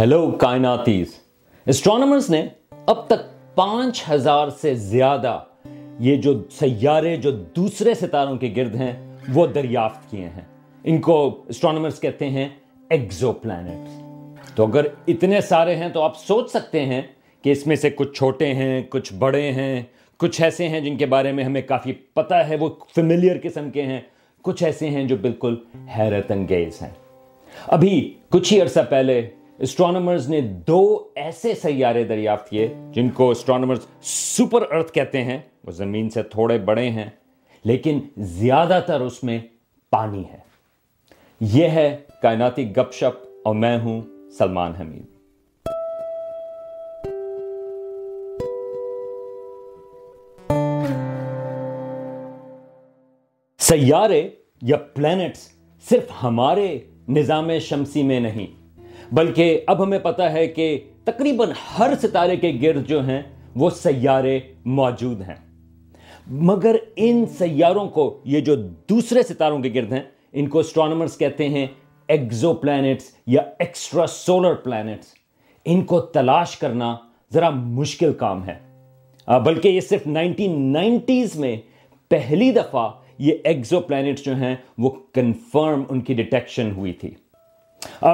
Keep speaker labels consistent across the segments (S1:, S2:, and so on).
S1: Hello کائناتیز astronomers نے اب تک پانچ ہزار سے زیادہ یہ جو سیارے جو دوسرے ستاروں کے گرد ہیں، وہ دریافت کیے ہیں۔ ان کو اسٹرانومرز کہتے ہیں ایگزو پلانٹ تو اگر اتنے سارے ہیں، تو آپ سوچ سکتے ہیں کہ اس میں سے کچھ چھوٹے ہیں، کچھ بڑے ہیں، کچھ ایسے ہیں جن کے بارے میں ہمیں کافی پتہ ہے، وہ فیملیئر قسم کے ہیں۔ کچھ ایسے ہیں جو بالکل حیرت انگیز ہیں۔ ابھی کچھ ہی عرصہ پہلے اسٹرانومرز نے دو ایسے سیارے دریافت کیے جن کو اسٹرانومرز سپر ارتھ کہتے ہیں۔ وہ زمین سے تھوڑے بڑے ہیں، لیکن زیادہ تر اس میں پانی ہے۔ یہ ہے کائناتی گپ شپ اور میں ہوں سلمان حمید۔ سیارے یا پلانٹس صرف ہمارے نظام شمسی میں نہیں بلکہ اب ہمیں پتہ ہے کہ تقریباً ہر ستارے کے گرد جو ہیں، وہ سیارے موجود ہیں۔ مگر ان سیاروں کو، یہ جو دوسرے ستاروں کے گرد ہیں، ان کو اسٹرانومرز کہتے ہیں ایگزو پلانٹس یا ایکسٹرا سولر پلانٹس ان کو تلاش کرنا ذرا مشکل کام ہے۔ بلکہ یہ صرف نائنٹین نائنٹیز میں پہلی دفعہ یہ ایگزو پلانٹس جو ہیں، وہ کنفرم ان کی ڈیٹیکشن ہوئی تھی۔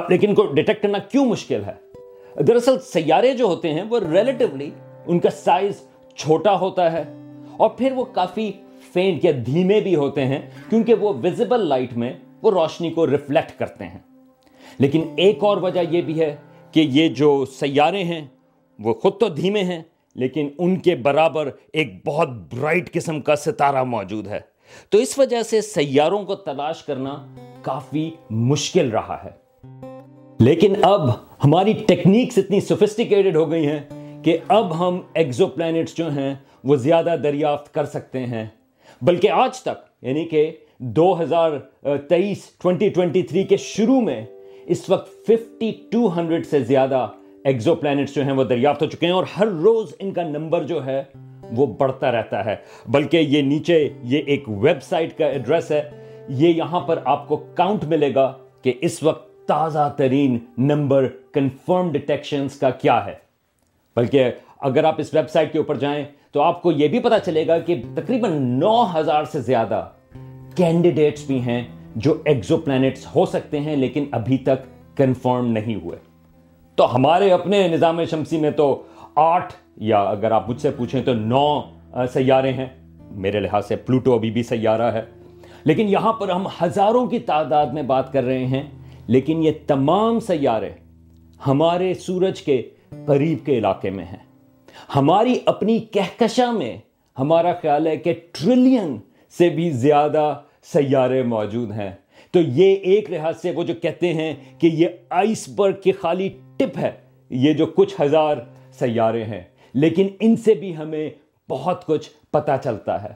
S1: لیکن کو ڈیٹیکٹ کرنا کیوں مشکل ہے؟ دراصل سیارے جو ہوتے ہیں، وہ ریلیٹیولی ان کا سائز چھوٹا ہوتا ہے، اور پھر وہ کافی فینٹ یا دھیمے بھی ہوتے ہیں، کیونکہ وہ ویزیبل لائٹ میں وہ روشنی کو ریفلیکٹ کرتے ہیں۔ لیکن ایک اور وجہ یہ بھی ہے کہ یہ جو سیارے ہیں، وہ خود تو دھیمے ہیں، لیکن ان کے برابر ایک بہت برائٹ قسم کا ستارہ موجود ہے۔ تو اس وجہ سے سیاروں کو تلاش کرنا کافی مشکل رہا ہے۔ لیکن اب ہماری ٹیکنیکس اتنی سوفسٹیکیٹڈ ہو گئی ہیں کہ اب ہم ایگزو پلانٹس جو ہیں وہ زیادہ دریافت کر سکتے ہیں۔ بلکہ آج تک یعنی کہ دو ہزار تیئیس ٹوینٹی ٹوینٹی تھری کے شروع میں اس وقت ففٹی ٹو ہنڈریڈ سے زیادہ ایگزو پلانٹس جو ہیں وہ دریافت ہو چکے ہیں اور ہر روز ان کا نمبر جو ہے وہ بڑھتا رہتا ہے۔ بلکہ یہ نیچے یہ ایک ویب سائٹ کا ایڈریس ہے، یہ یہاں پر آپ کو کاؤنٹ ملے گا کہ اس وقت تازہ ترین نمبر کنفرم ڈیٹیکشنز کا کیا ہے؟ بلکہ اگر آپ اس ویب سائٹ کے اوپر جائیں تو آپ کو یہ بھی پتا چلے گا کہ تقریباً نو ہزار سے زیادہ کینڈیڈیٹس بھی ہیں جو ایگزو پلانٹس ہو سکتے ہیں لیکن ابھی تک کنفرم نہیں ہوئے۔ تو ہمارے اپنے نظام شمسی میں تو آٹھ یا اگر آپ مجھ سے پوچھیں تو نو سیارے ہیں۔ میرے لحاظ سے پلوٹو ابھی بھی سیارہ ہے۔ لیکن یہاں پر ہم ہزاروں کی تعداد میں بات کر رہے ہیں۔ لیکن یہ تمام سیارے ہمارے سورج کے قریب کے علاقے میں ہیں۔ ہماری اپنی کہکشاں میں ہمارا خیال ہے کہ ٹریلین سے بھی زیادہ سیارے موجود ہیں۔ تو یہ ایک لحاظ سے وہ جو کہتے ہیں کہ یہ آئس برگ کی خالی ٹپ ہے، یہ جو کچھ ہزار سیارے ہیں۔ لیکن ان سے بھی ہمیں بہت کچھ پتا چلتا ہے۔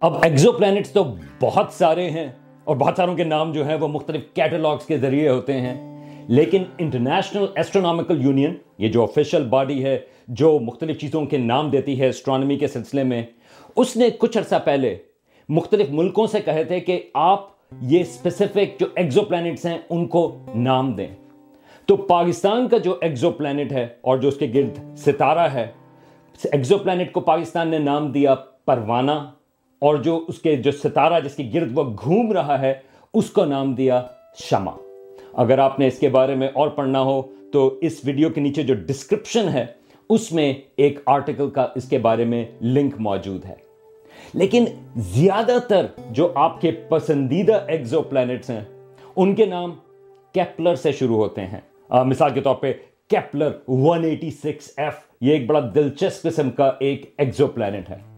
S1: اب ایگزو پلانٹس تو بہت سارے ہیں۔ اور بہت ساروں کے نام جو ہیں وہ مختلف کیٹلاگس کے ذریعے ہوتے ہیں۔ لیکن انٹرنیشنل ایسٹرونامیکل یونین یہ جو آفیشل باڈی ہے، جو مختلف چیزوں کے نام دیتی ہے اسٹرانومی کے سلسلے میں، اس نے کچھ عرصہ پہلے مختلف ملکوں سے کہے تھے کہ آپ یہ اسپیسیفک جو ایگزو پلانٹس ہیں، ان کو نام دیں۔ تو پاکستان کا جو ایگزو پلانٹ ہے اور جو اس کے گرد ستارہ ہے ایگزو پلانٹ کو پاکستان نے نام دیا پروانہ۔ اور جو اس کے جو ستارہ جس کی گرد وہ گھوم رہا ہے، اس کو نام دیا شمع۔ اگر آپ نے اس کے بارے میں اور پڑھنا ہو، تو اس ویڈیو کے نیچے جو ڈسکرپشن ہے، اس میں ایک آرٹیکل کا اس کے بارے میں لنک موجود ہے۔ لیکن زیادہ تر جو آپ کے پسندیدہ ایگزو پلانٹس ہیں، ان کے نام کیپلر سے شروع ہوتے ہیں۔ مثال کے طور پہ کیپلر 186 ایف یہ ایک بڑا دلچسپ قسم کا ایک ایگزو پلانٹ ہے۔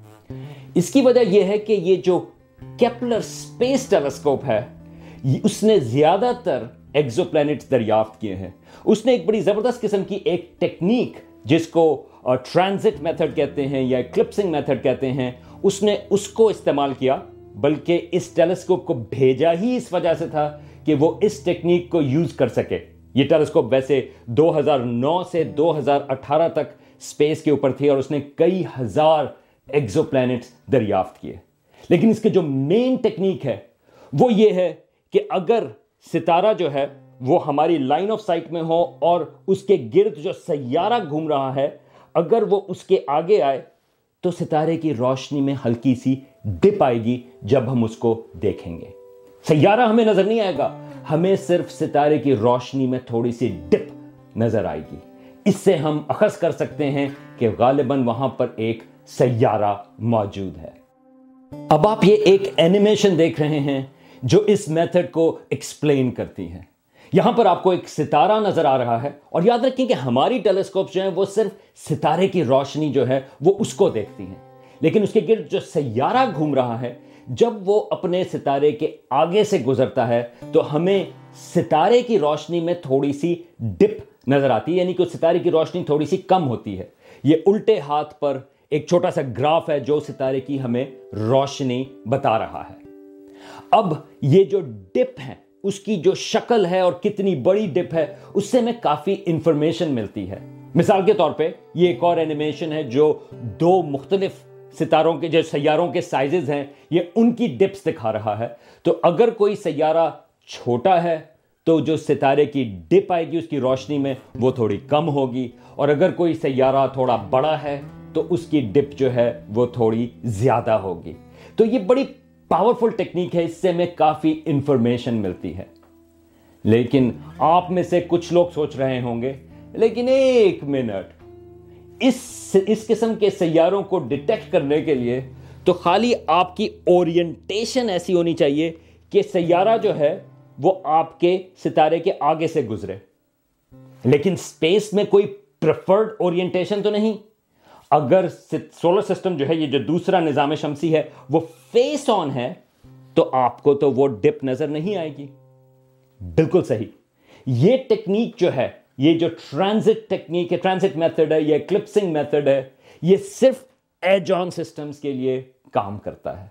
S1: اس کی وجہ یہ ہے کہ یہ جو کیپلر سپیس ٹیلیسکوپ ہے اس نے زیادہ تر ایگزو پلانٹس دریافت کیے ہیں۔ اس نے ایک بڑی زبردست قسم کی ایک ٹیکنیک جس کو ٹرانزٹ میتھڈ کہتے ہیں یا کلپسنگ میتھڈ کہتے ہیں، اس نے اس کو استعمال کیا۔ بلکہ اس ٹیلیسکوپ کو بھیجا ہی اس وجہ سے تھا کہ وہ اس ٹیکنیک کو یوز کر سکے۔ یہ ٹیلیسکوپ ویسے دو ہزار نو سے دو ہزار اٹھارہ تک سپیس کے اوپر تھی اور اس نے کئی ہزار ایگزو پلانٹس دریافت کیے۔ لیکن اس کے جو مین ٹیکنیک ہے، وہ یہ ہے کہ اگر ستارہ جو ہے، وہ ہماری لائن آف سائٹ میں ہو اور اس کے گرد جو سیارہ گھوم رہا ہے، اگر وہ اس کے آگے آئے، تو ستارے کی روشنی میں ہلکی سی ڈپ آئے گی جب ہم اس کو دیکھیں گے۔ سیارہ ہمیں نظر نہیں آئے گا، ہمیں صرف ستارے کی روشنی میں تھوڑی سی ڈپ نظر آئے گی۔ اس سے ہم اخذ کر سکتے ہیں کہ غالباً وہاں پر ایک سیارہ موجود ہے۔ اب آپ یہ ایک اینیمیشن دیکھ رہے ہیں جو اس میتھڈ کو ایکسپلین کرتی ہے۔ یہاں پر آپ کو ایک ستارہ نظر آ رہا ہے اور یاد رکھیں کہ ہماری ٹیلیسکوپ جو ہیں وہ صرف ستارے کی روشنی جو ہے وہ اس کو دیکھتی ہیں۔ لیکن اس کے گرد جو سیارہ گھوم رہا ہے، جب وہ اپنے ستارے کے آگے سے گزرتا ہے، تو ہمیں ستارے کی روشنی میں تھوڑی سی ڈپ نظر آتی ہے یعنی کہ ستارے کی روشنی تھوڑی سی کم ہوتی ہے۔ یہ الٹے ہاتھ پر ایک چھوٹا سا گراف ہے جو ستارے کی ہمیں روشنی بتا رہا ہے۔ اب یہ جو ڈپ ہے، اس کی جو شکل ہے اور کتنی بڑی ڈپ ہے، اس سے میں کافی انفارمیشن ملتی ہے۔ مثال کے طور پہ، یہ ایک اور اینیمیشن ہے جو دو مختلف ستاروں کے، جو سیاروں کے سائزز ہیں، یہ ان کی ڈپس دکھا رہا ہے۔ تو اگر کوئی سیارہ چھوٹا ہے، تو جو ستارے کی ڈپ آئے گی، اس کی روشنی میں وہ تھوڑی کم ہوگی۔ اور اگر کوئی سیارہ تھوڑا بڑا ہے تو اس کی ڈپ جو ہے وہ تھوڑی زیادہ ہوگی۔ تو یہ بڑی پاورفل ٹیکنیک ہے، اس سے میں کافی انفارمیشن ملتی ہے۔ لیکن آپ میں سے کچھ لوگ سوچ رہے ہوں گے، لیکن ایک منٹ۔ اس اس قسم کے سیاروں کو ڈیٹیکٹ کرنے کے لیے تو خالی آپ کی اورینٹیشن ایسی ہونی چاہیے کہ سیارہ جو ہے وہ آپ کے ستارے کے آگے سے گزرے۔ لیکن سپیس میں کوئی پریفرڈ اورینٹیشن تو نہیں۔ اگر سولر سسٹم جو ہے، یہ جو دوسرا نظام شمسی ہے، وہ فیس آن ہے، تو آپ کو تو وہ ڈپ نظر نہیں آئے گی۔ بالکل صحیح۔ یہ ٹیکنیک جو ہے، یہ جو ٹرانزٹ ٹیکنیک ہے ٹرانزٹ میتھڈ ہے، یہ کلپسنگ میتھڈ ہے، یہ صرف ایج آن سسٹمز کے لیے کام کرتا ہے۔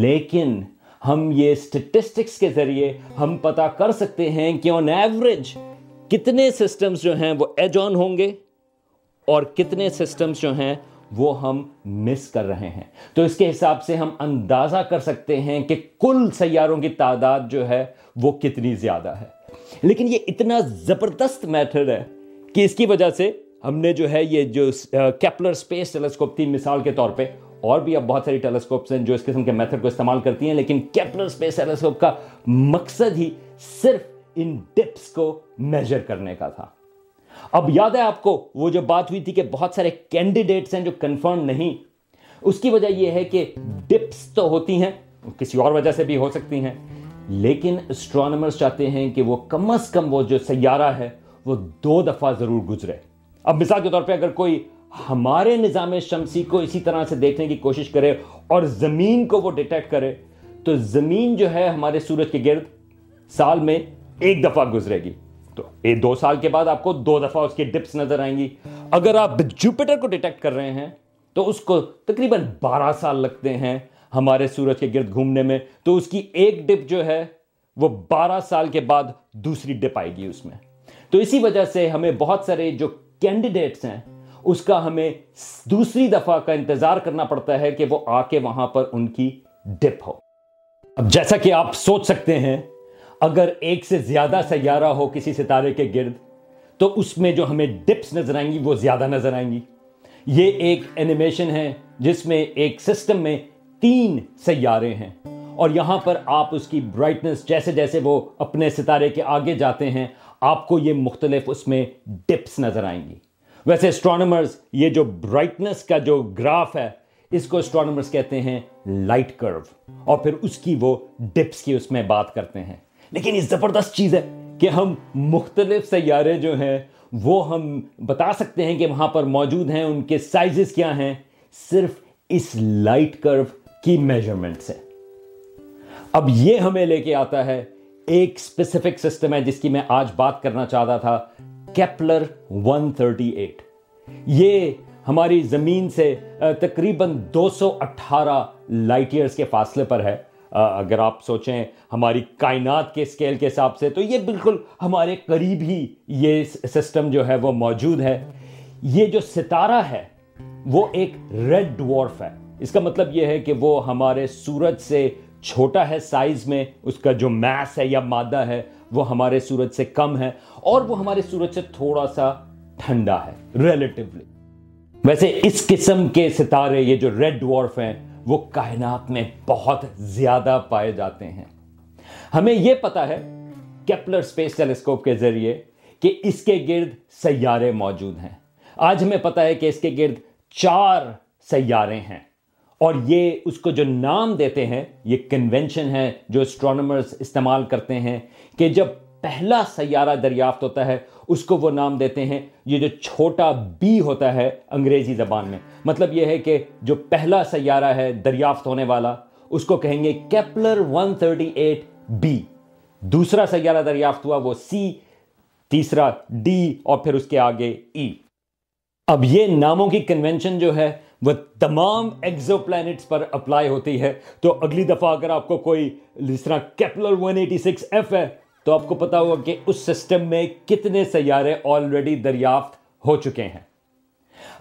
S1: لیکن ہم یہ اسٹیٹسٹکس کے ذریعے ہم پتا کر سکتے ہیں کہ آن ایوریج کتنے سسٹمز جو ہیں وہ ایج آن ہوں گے۔ اور کتنے سسٹمز جو ہیں وہ ہم مس کر رہے ہیں۔ تو اس کے حساب سے ہم اندازہ کر سکتے ہیں کہ کل سیاروں کی تعداد جو ہے وہ کتنی زیادہ ہے۔ لیکن یہ اتنا زبردست میتھڈ ہے کہ اس کی وجہ سے ہم نے جو ہے یہ جو کیپلر سپیس ٹیلیسکوپ تھی مثال کے طور پہ اور بھی اب بہت ساری ٹیلیسکوپس ہیں جو اس قسم کے میتھڈ کو استعمال کرتی ہیں، لیکن کیپلر سپیس ٹیلیسکوپ کا مقصد ہی صرف ان ڈپس کو میجر کرنے کا تھا۔ اب یاد ہے آپ کو وہ جو بات ہوئی تھی کہ بہت سارے کینڈیڈیٹس ہیں جو کنفرم نہیں، اس کی وجہ یہ ہے کہ ڈپس تو ہوتی ہیں، کسی اور وجہ سے بھی ہو سکتی ہیں، لیکن اسٹرانومرز چاہتے ہیں کہ وہ کم از کم وہ جو سیارہ ہے، وہ دو دفعہ ضرور گزرے۔ اب مثال کے طور پہ اگر کوئی ہمارے نظام شمسی کو اسی طرح سے دیکھنے کی کوشش کرے اور زمین کو وہ ڈیٹیکٹ کرے، تو زمین جو ہے ہمارے سورج کے گرد سال میں ایک دفعہ گزرے گی۔ تو ایک دو سال کے بعد آپ کو دو دفعہ اس کی ڈپس نظر آئیں گی۔ اگر آپ جوپیٹر کو ڈیٹیکٹ کر رہے ہیں، تو اس کو تقریباً بارہ سال لگتے ہیں ہمارے سورج کے گرد گھومنے میں۔ تو اس کی ایک ڈپ جو ہے، وہ بارہ سال کے بعد دوسری ڈپ آئے گی اس میں۔ تو اسی وجہ سے ہمیں بہت سارے جو کینڈیڈیٹس ہیں، اس کا ہمیں دوسری دفعہ کا انتظار کرنا پڑتا ہے کہ وہ آ کے وہاں پر ان کی ڈپ ہو۔ اب جیسا کہ آپ سوچ سکتے ہیں اگر ایک سے زیادہ سیارہ ہو کسی ستارے کے گرد، تو اس میں جو ہمیں ڈپس نظر آئیں گی، وہ زیادہ نظر آئیں گی۔ یہ ایک اینیمیشن ہے، جس میں ایک سسٹم میں تین سیارے ہیں۔ اور یہاں پر آپ اس کی برائٹنس جیسے جیسے وہ اپنے ستارے کے آگے جاتے ہیں، آپ کو یہ مختلف اس میں ڈپس نظر آئیں گی۔ ویسے اسٹرانومرز یہ جو برائٹنس کا جو گراف ہے، اس کو اسٹرانومرز کہتے ہیں لائٹ کرو اور پھر اس کی وہ ڈپس کی اس میں بات کرتے ہیں۔ لیکن یہ زبردست چیز ہے کہ ہم مختلف سیارے جو ہیں، وہ ہم بتا سکتے ہیں کہ وہاں پر موجود ہیں، ان کے سائزز کیا ہیں۔ صرف اس لائٹ کرو کی میجرمنٹ سے اب یہ ہمیں لے کے آتا ہے ایک اسپیسیفک سسٹم ہے جس کی میں آج بات کرنا چاہتا تھا کیپلر 138 یہ ہماری زمین سے تقریباً دو سو اٹھارہ لائٹ ایئرس کے فاصلے پر ہے۔ اگر آپ سوچیں ہماری کائنات کے اسکیل کے حساب سے، تو یہ بالکل ہمارے قریب ہی یہ سسٹم جو ہے وہ موجود ہے۔ یہ جو ستارہ ہے، وہ ایک ریڈ ڈوارف ہے۔ اس کا مطلب یہ ہے کہ وہ ہمارے سورج سے چھوٹا ہے سائز میں اس کا جو میس ہے یا مادہ ہے، وہ ہمارے سورج سے کم ہے اور وہ ہمارے سورج سے تھوڑا سا ٹھنڈا ہے ریلیٹیولی ویسے اس قسم کے ستارے، یہ جو ریڈ ڈوارف ہیں وہ کائنات میں بہت زیادہ پائے جاتے ہیں۔ ہمیں یہ پتا ہے کیپلر اسپیس ٹیلیسکوپ کے ذریعے کہ اس کے گرد سیارے موجود ہیں۔ آج ہمیں پتا ہے کہ اس کے گرد چار سیارے ہیں۔ اور یہ اس کو جو نام دیتے ہیں، یہ کنونشن ہے جو اسٹرانومرز استعمال کرتے ہیں کہ جب پہلا سیارہ دریافت ہوتا ہے اس کو وہ نام دیتے ہیں، یہ جو چھوٹا بی ہوتا ہے انگریزی زبان میں۔ مطلب یہ ہے کہ جو پہلا سیارہ ہے دریافت ہونے والا، اس کو کہیں گے کیپلر 138 بی۔ دوسرا سیارہ دریافت ہوا، وہ سی، تیسرا ڈی اور پھر اس کے آگے ای۔ اب یہ ناموں کی کنونشن جو ہے، وہ تمام ایگزو پلانٹس پر اپلائی ہوتی ہے۔ تو اگلی دفعہ اگر آپ کو کوئی جس طرح کیپلر 186 ایف ہے تو آپ کو پتا ہوگا کہ اس سسٹم میں کتنے سیارے آلریڈی دریافت ہو چکے ہیں۔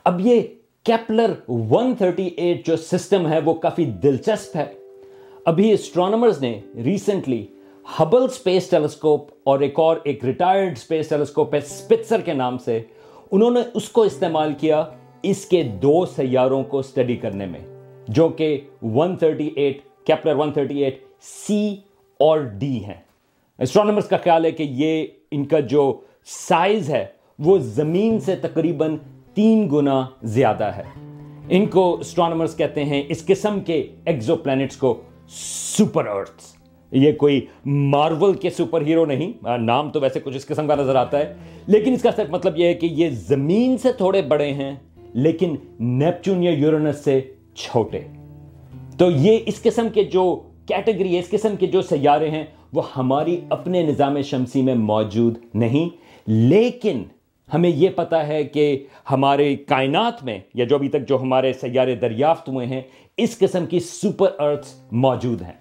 S1: اب یہ کیپلر 138 جو سسٹم ہے وہ کافی دلچسپ ہے۔ ابھی اسٹرانومرز نے ریسنٹلی ہبل اسپیس ٹیلیسکوپ اور ایک اور ایک ریٹائرڈ اسپیس ٹیلیسکوپ ہے سپٹسر کے نام سے، انہوں نے اس کو استعمال کیا اس کے دو سیاروں کو اسٹڈی کرنے میں، جو کہ 138 کیپلر 138 سی اور ڈی ہیں۔ اسٹرانومرز کا خیال ہے کہ یہ ان کا جو سائز ہے، وہ زمین سے تقریباً تین گنا زیادہ ہے۔ ان کو اسٹرانومرز کہتے ہیں اس قسم کے ایکزو پلانٹس کو سپر ارتھس یہ کوئی مارول کے سپر ہیرو نہیں، نام تو ویسے کچھ اس قسم کا نظر آتا ہے۔ لیکن اس کا صرف مطلب یہ ہے کہ یہ زمین سے تھوڑے بڑے ہیں، لیکن نیپچون یا یورنس سے چھوٹے۔ تو یہ اس قسم کے جو کیٹیگری ہے، اس قسم کے جو سیارے ہیں وہ ہماری اپنے نظام شمسی میں موجود نہیں، لیکن ہمیں یہ پتا ہے کہ ہمارے کائنات میں یا جو ابھی تک جو ہمارے سیارے دریافت ہوئے ہیں، اس قسم کی سپر ارتھس موجود ہیں۔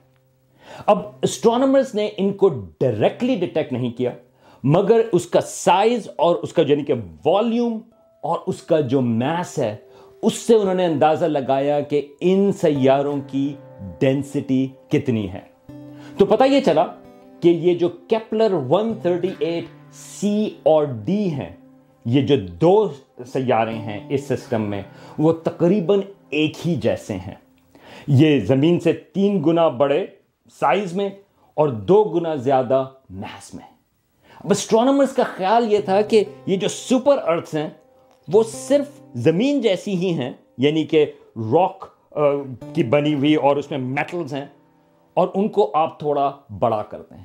S1: اب اسٹرانومرز نے ان کو ڈائریکٹلی ڈیٹیکٹ نہیں کیا، مگر اس کا سائز اور اس کا یعنی کہ والیوم اور اس کا جو میس ہے، اس سے انہوں نے اندازہ لگایا کہ ان سیاروں کی ڈینسٹی کتنی ہے۔ تو پتہ یہ چلا کہ یہ جو کیپلر 138 سی اور ڈی ہیں، یہ جو دو سیارے ہیں اس سسٹم میں، وہ تقریباً ایک ہی جیسے ہیں. یہ زمین سے تین گنا بڑے سائز میں اور دو گنا زیادہ محس میں. اب اسٹرانومرز کا خیال یہ تھا کہ یہ جو سپر ارتھس ہیں، وہ صرف زمین جیسی ہی ہیں یعنی کہ راک کی بنی ہوئی اور اس میں میٹلز ہیں، اور ان کو آپ تھوڑا بڑا کرتے ہیں.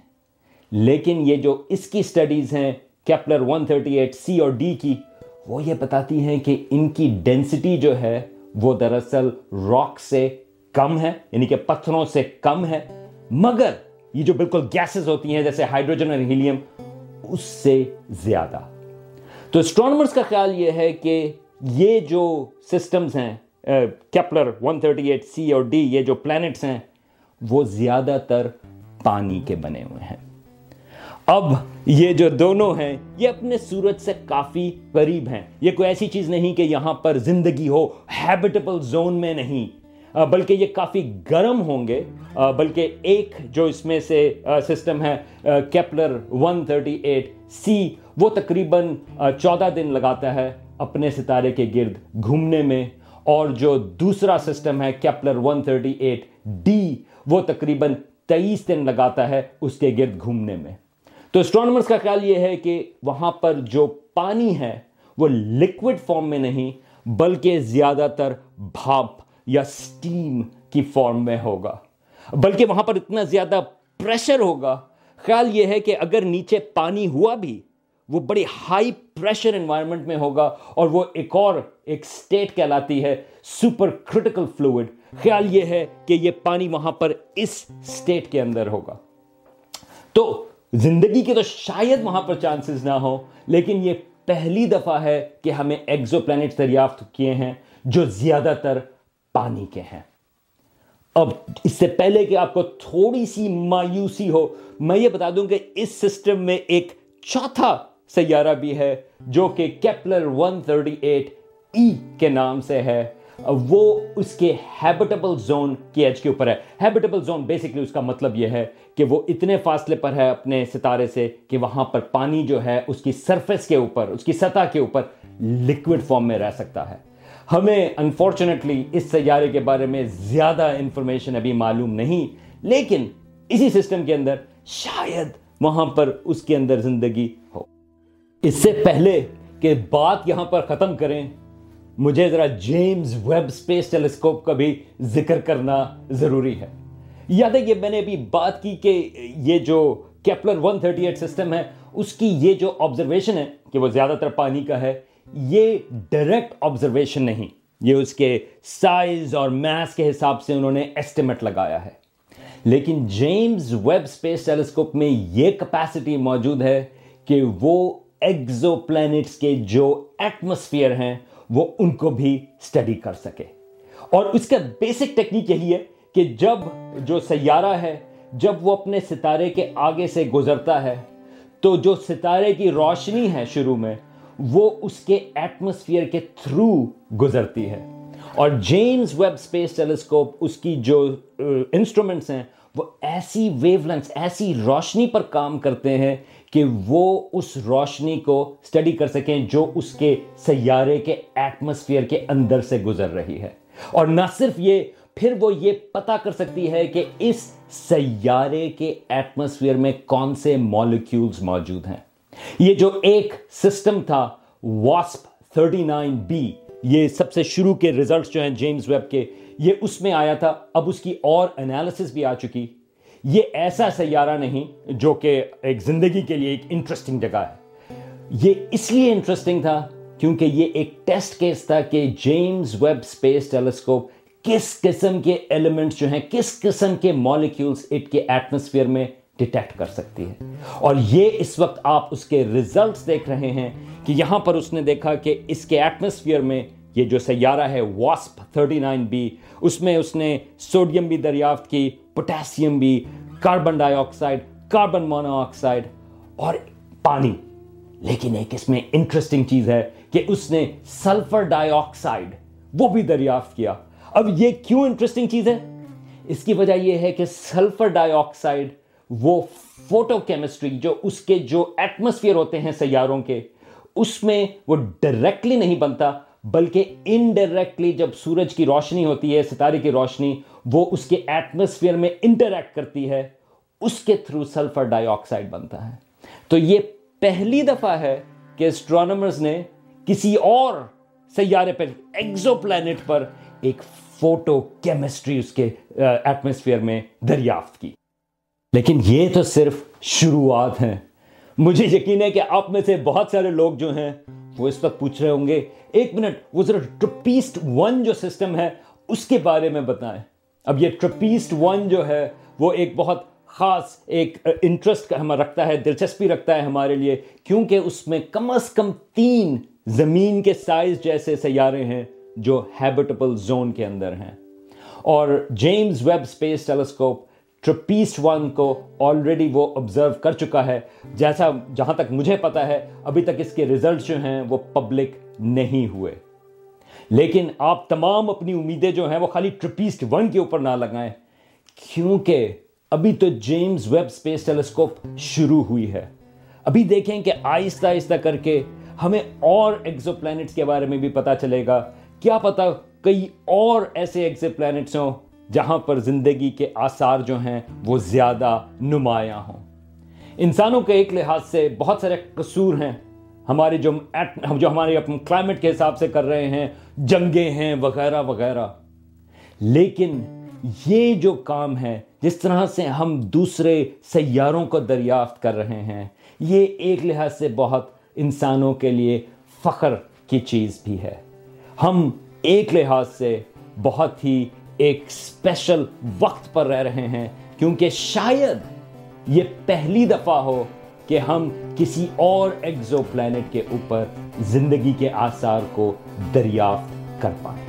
S1: لیکن یہ جو اس کی سٹڈیز ہیں کیپلر 138 سی اور ڈی کی، وہ یہ بتاتی ہیں کہ ان کی ڈینسٹی جو ہے، وہ دراصل راک سے کم ہے یعنی کہ پتھروں سے کم ہے. مگر یہ جو بالکل گیسز ہوتی ہیں، جیسے ہائیڈروجن اور ہیلیم اس سے زیادہ. تو اسٹرانومرز کا خیال یہ ہے کہ یہ جو سسٹمز ہیں کیپلر 138 سی اور ڈی یہ جو پلانٹس ہیں، وہ زیادہ تر پانی کے بنے ہوئے ہیں. اب یہ جو دونوں ہیں، یہ اپنے سورج سے کافی قریب ہیں۔ یہ کوئی ایسی چیز نہیں کہ یہاں پر زندگی ہو ہیبیٹیبل زون میں نہیں۔ بلکہ یہ کافی گرم ہوں گے۔ بلکہ ایک جو اس میں سے سسٹم ہے کیپلر 138 سی وہ تقریباً چودہ دن لگاتا ہے اپنے ستارے کے گرد گھومنے میں۔ اور جو دوسرا سسٹم ہے کیپلر 138 ڈی وہ تقریباً تیئیس دن لگاتا ہے اس کے گرد گھومنے میں۔ تو اسٹرانومرز کا خیال یہ ہے کہ وہاں پر جو پانی ہے وہ لکوڈ فارم میں نہیں، بلکہ زیادہ تر بھاپ یا سٹیم کی فارم میں ہوگا۔ بلکہ وہاں پر اتنا زیادہ پریشر ہوگا۔ خیال یہ ہے کہ اگر نیچے پانی ہوا بھی، وہ بڑی ہائی پریشر انوائرمنٹ میں ہوگا اور وہ ایک اور ایک سٹیٹ کہلاتی ہے سپر کرٹیکل فلوئڈ خیال یہ ہے کہ یہ پانی وہاں پر اس سٹیٹ کے اندر ہوگا۔ تو زندگی کے تو شاید وہاں پر چانسز نہ ہو لیکن یہ پہلی دفعہ ہے کہ ہمیں ایکزو پلانٹ دریافت کیے ہیں جو زیادہ تر پانی کے ہیں۔ اب اس سے پہلے کہ آپ کو تھوڑی سی مایوسی ہو، میں یہ بتا دوں کہ اس سسٹم میں ایک چوتھا سیارہ بھی ہے جو کہ کیپلر 138 ای کے نام سے ہے۔ وہ اس کے ہیبٹیبل زون کی ایج کے اوپر ہے. ہیبٹیبل زون بیسکلی اس کا مطلب یہ ہے کہ وہ اتنے فاصلے پر ہے اپنے ستارے سے کہ وہاں پر پانی جو ہے اس کی سرفیس کے اوپر، اس کی سطح کے اوپر لکوڈ فارم میں رہ سکتا ہے. ہمیں انفارچونیٹلی اس سیارے کے بارے میں زیادہ انفارمیشن ابھی معلوم نہیں، لیکن اسی سسٹم کے اندر شاید وہاں پر اس کے اندر زندگی ہو. اس سے پہلے کہ بات یہاں پر ختم کریں مجھے ذرا جیمز ویب سپیس ٹیلیسکوپ کا بھی ذکر کرنا ضروری ہے۔ یاد ہے کہ میں نے ابھی بات کی کہ یہ جو کیپلر 138 سسٹم ہے، اس کی یہ جو آبزرویشن ہے کہ وہ زیادہ تر پانی کا ہے، یہ ڈائریکٹ آبزرویشن نہیں۔ یہ اس کے سائز اور میس کے حساب سے انہوں نے ایسٹیمیٹ لگایا ہے۔ لیکن جیمز ویب سپیس ٹیلیسکوپ میں یہ کپیسٹی موجود ہے کہ وہ ایگزو پلانٹس کے جو ایٹموسفیئر ہیں وہ ان کو بھی سٹڈی کر سکے۔ اور اس کا بیسک ٹیکنیک یہی ہے کہ جب جو سیارہ ہے، جب وہ اپنے ستارے کے آگے سے گزرتا ہے، تو جو ستارے کی روشنی ہے شروع میں، وہ اس کے ایٹموسفیئر کے تھرو گزرتی ہے۔ اور جیمز ویب سپیس ٹیلیسکوپ اس کی جو uh, انسٹرومنٹس ہیں، وہ ایسی ویو لینس ایسی روشنی پر کام کرتے ہیں کہ وہ اس روشنی کو سٹڈی کر سکیں جو اس کے سیارے کے ایٹموسفیئر کے اندر سے گزر رہی ہے۔ اور نہ صرف یہ، پھر وہ یہ پتا کر سکتی ہے کہ اس سیارے کے ایٹموسفیئر میں کون سے مالیکیولز موجود ہیں۔ یہ جو ایک سسٹم تھا واسپ 39 بی یہ سب سے شروع کے ریزلٹس جو ہیں جیمز ویب کے، یہ اس میں آیا تھا۔ اب اس کی اور انالیسس بھی آ چکی۔ یہ ایسا سیارہ نہیں جو کہ ایک زندگی کے لیے ایک انٹرسٹنگ جگہ ہے۔ یہ اس لیے انٹرسٹنگ تھا کیونکہ یہ ایک ٹیسٹ کیس تھا کہ جیمز ویب سپیس ٹیلیسکوپ کس قسم کے ایلیمنٹس جو ہیں، کس قسم کے مالیکیولز اٹ کے ایٹموسفیئر میں ڈیٹیکٹ کر سکتی ہے اور یہ اس وقت آپ اس کے ریزلٹس دیکھ رہے ہیں کہ یہاں پر اس نے دیکھا کہ اس کے ایٹموسفیئر میں یہ جو سیارہ ہے واسپ 39 بی، اس میں اس نے سوڈیم بھی دریافت کی پوٹیسیم بھی، carbon dioxide, carbon monoxide اور پانی۔ لیکن ایک اس میں انٹرسٹنگ چیز ہے کہ اس نے سلفر ڈائی آکسائڈ وہ بھی دریافت کیا۔ اب یہ کیوں انٹرسٹنگ چیز ہے؟ اس کی وجہ یہ ہے کہ سلفر ڈائی آکسائڈ وہ فوٹو کیمسٹری جو اس کے جو ایٹموسفیئر ہوتے ہیں سیاروں کے، اس میں وہ ڈائریکٹلی نہیں بنتا بلکہ انڈائریکٹلی جب سورج کی روشنی ہوتی ہے، ستارے کی روشنی، وہ اس کے ایٹموسفیئر میں انٹریکٹ کرتی ہے، اس کے تھرو سلفر ڈائی آکسائڈ بنتا ہے۔ تو یہ پہلی دفعہ ہے کہ اسٹرانومرز نے کسی اور سیارے پر ایگزو پلانٹ پر ایک فوٹو کیمسٹری اس کے ایٹموسفیئر میں دریافت کی۔ لیکن یہ تو صرف شروعات ہیں۔ مجھے یقین ہے کہ آپ میں سے بہت سارے لوگ جو ہیں وہ اس وقت پوچھ رہے ہوں گے ایک منٹ، وہ ذرا ٹرپیسٹ ون جو سسٹم ہے، اس کے بارے میں بتائیں۔ اب یہ ٹرپیسٹ ون جو ہے، وہ ایک بہت خاص ایک انٹرسٹ رکھتا ہے، دلچسپی رکھتا ہے ہمارے لیے، کیونکہ اس میں کم از کم تین زمین کے سائز جیسے سیارے ہیں جو ہیبٹیبل زون کے اندر ہیں۔ اور James Webb space telescope TRAPPIST one کو آلریڈی وہ آبزرو کر چکا ہے۔ جیسا جہاں تک مجھے پتا ہے، ابھی تک اس کے ریزلٹ جو ہیں وہ پبلک نہیں ہوئے۔ لیکن آپ تمام اپنی امیدیں جو ہیں وہ خالی ٹرپیسٹ ون کے اوپر نہ لگائیں، کیونکہ ابھی تو جیمز ویب سپیس ٹیلیسکوپ شروع ہوئی ہے۔ ابھی دیکھیں کہ آہستہ آہستہ کر کے ہمیں اور ایگزو پلانٹس کے بارے میں بھی پتا چلے گا۔ کیا پتا کئی اور ایسے ایگزو پلانٹس ہوں جہاں پر زندگی کے آثار جو ہیں وہ زیادہ نمایاں ہوں۔ انسانوں کے ایک لحاظ سے بہت سارے قصور ہیں۔ ہمارے جو جو ہمارے کلائمیٹ کے حساب سے کر رہے ہیں، جنگیں ہیں، وغیرہ وغیرہ۔ لیکن یہ جو کام ہے، جس طرح سے ہم دوسرے سیاروں کو دریافت کر رہے ہیں، یہ ایک لحاظ سے بہت انسانوں کے لیے فخر کی چیز بھی ہے۔ ہم ایک لحاظ سے بہت ہی ایک اسپیشل وقت پر رہ رہے ہیں، کیونکہ شاید یہ پہلی دفعہ ہو کہ ہم کسی اور ایگزو پلینٹ کے اوپر زندگی کے آثار کو دریافت کر پائیں۔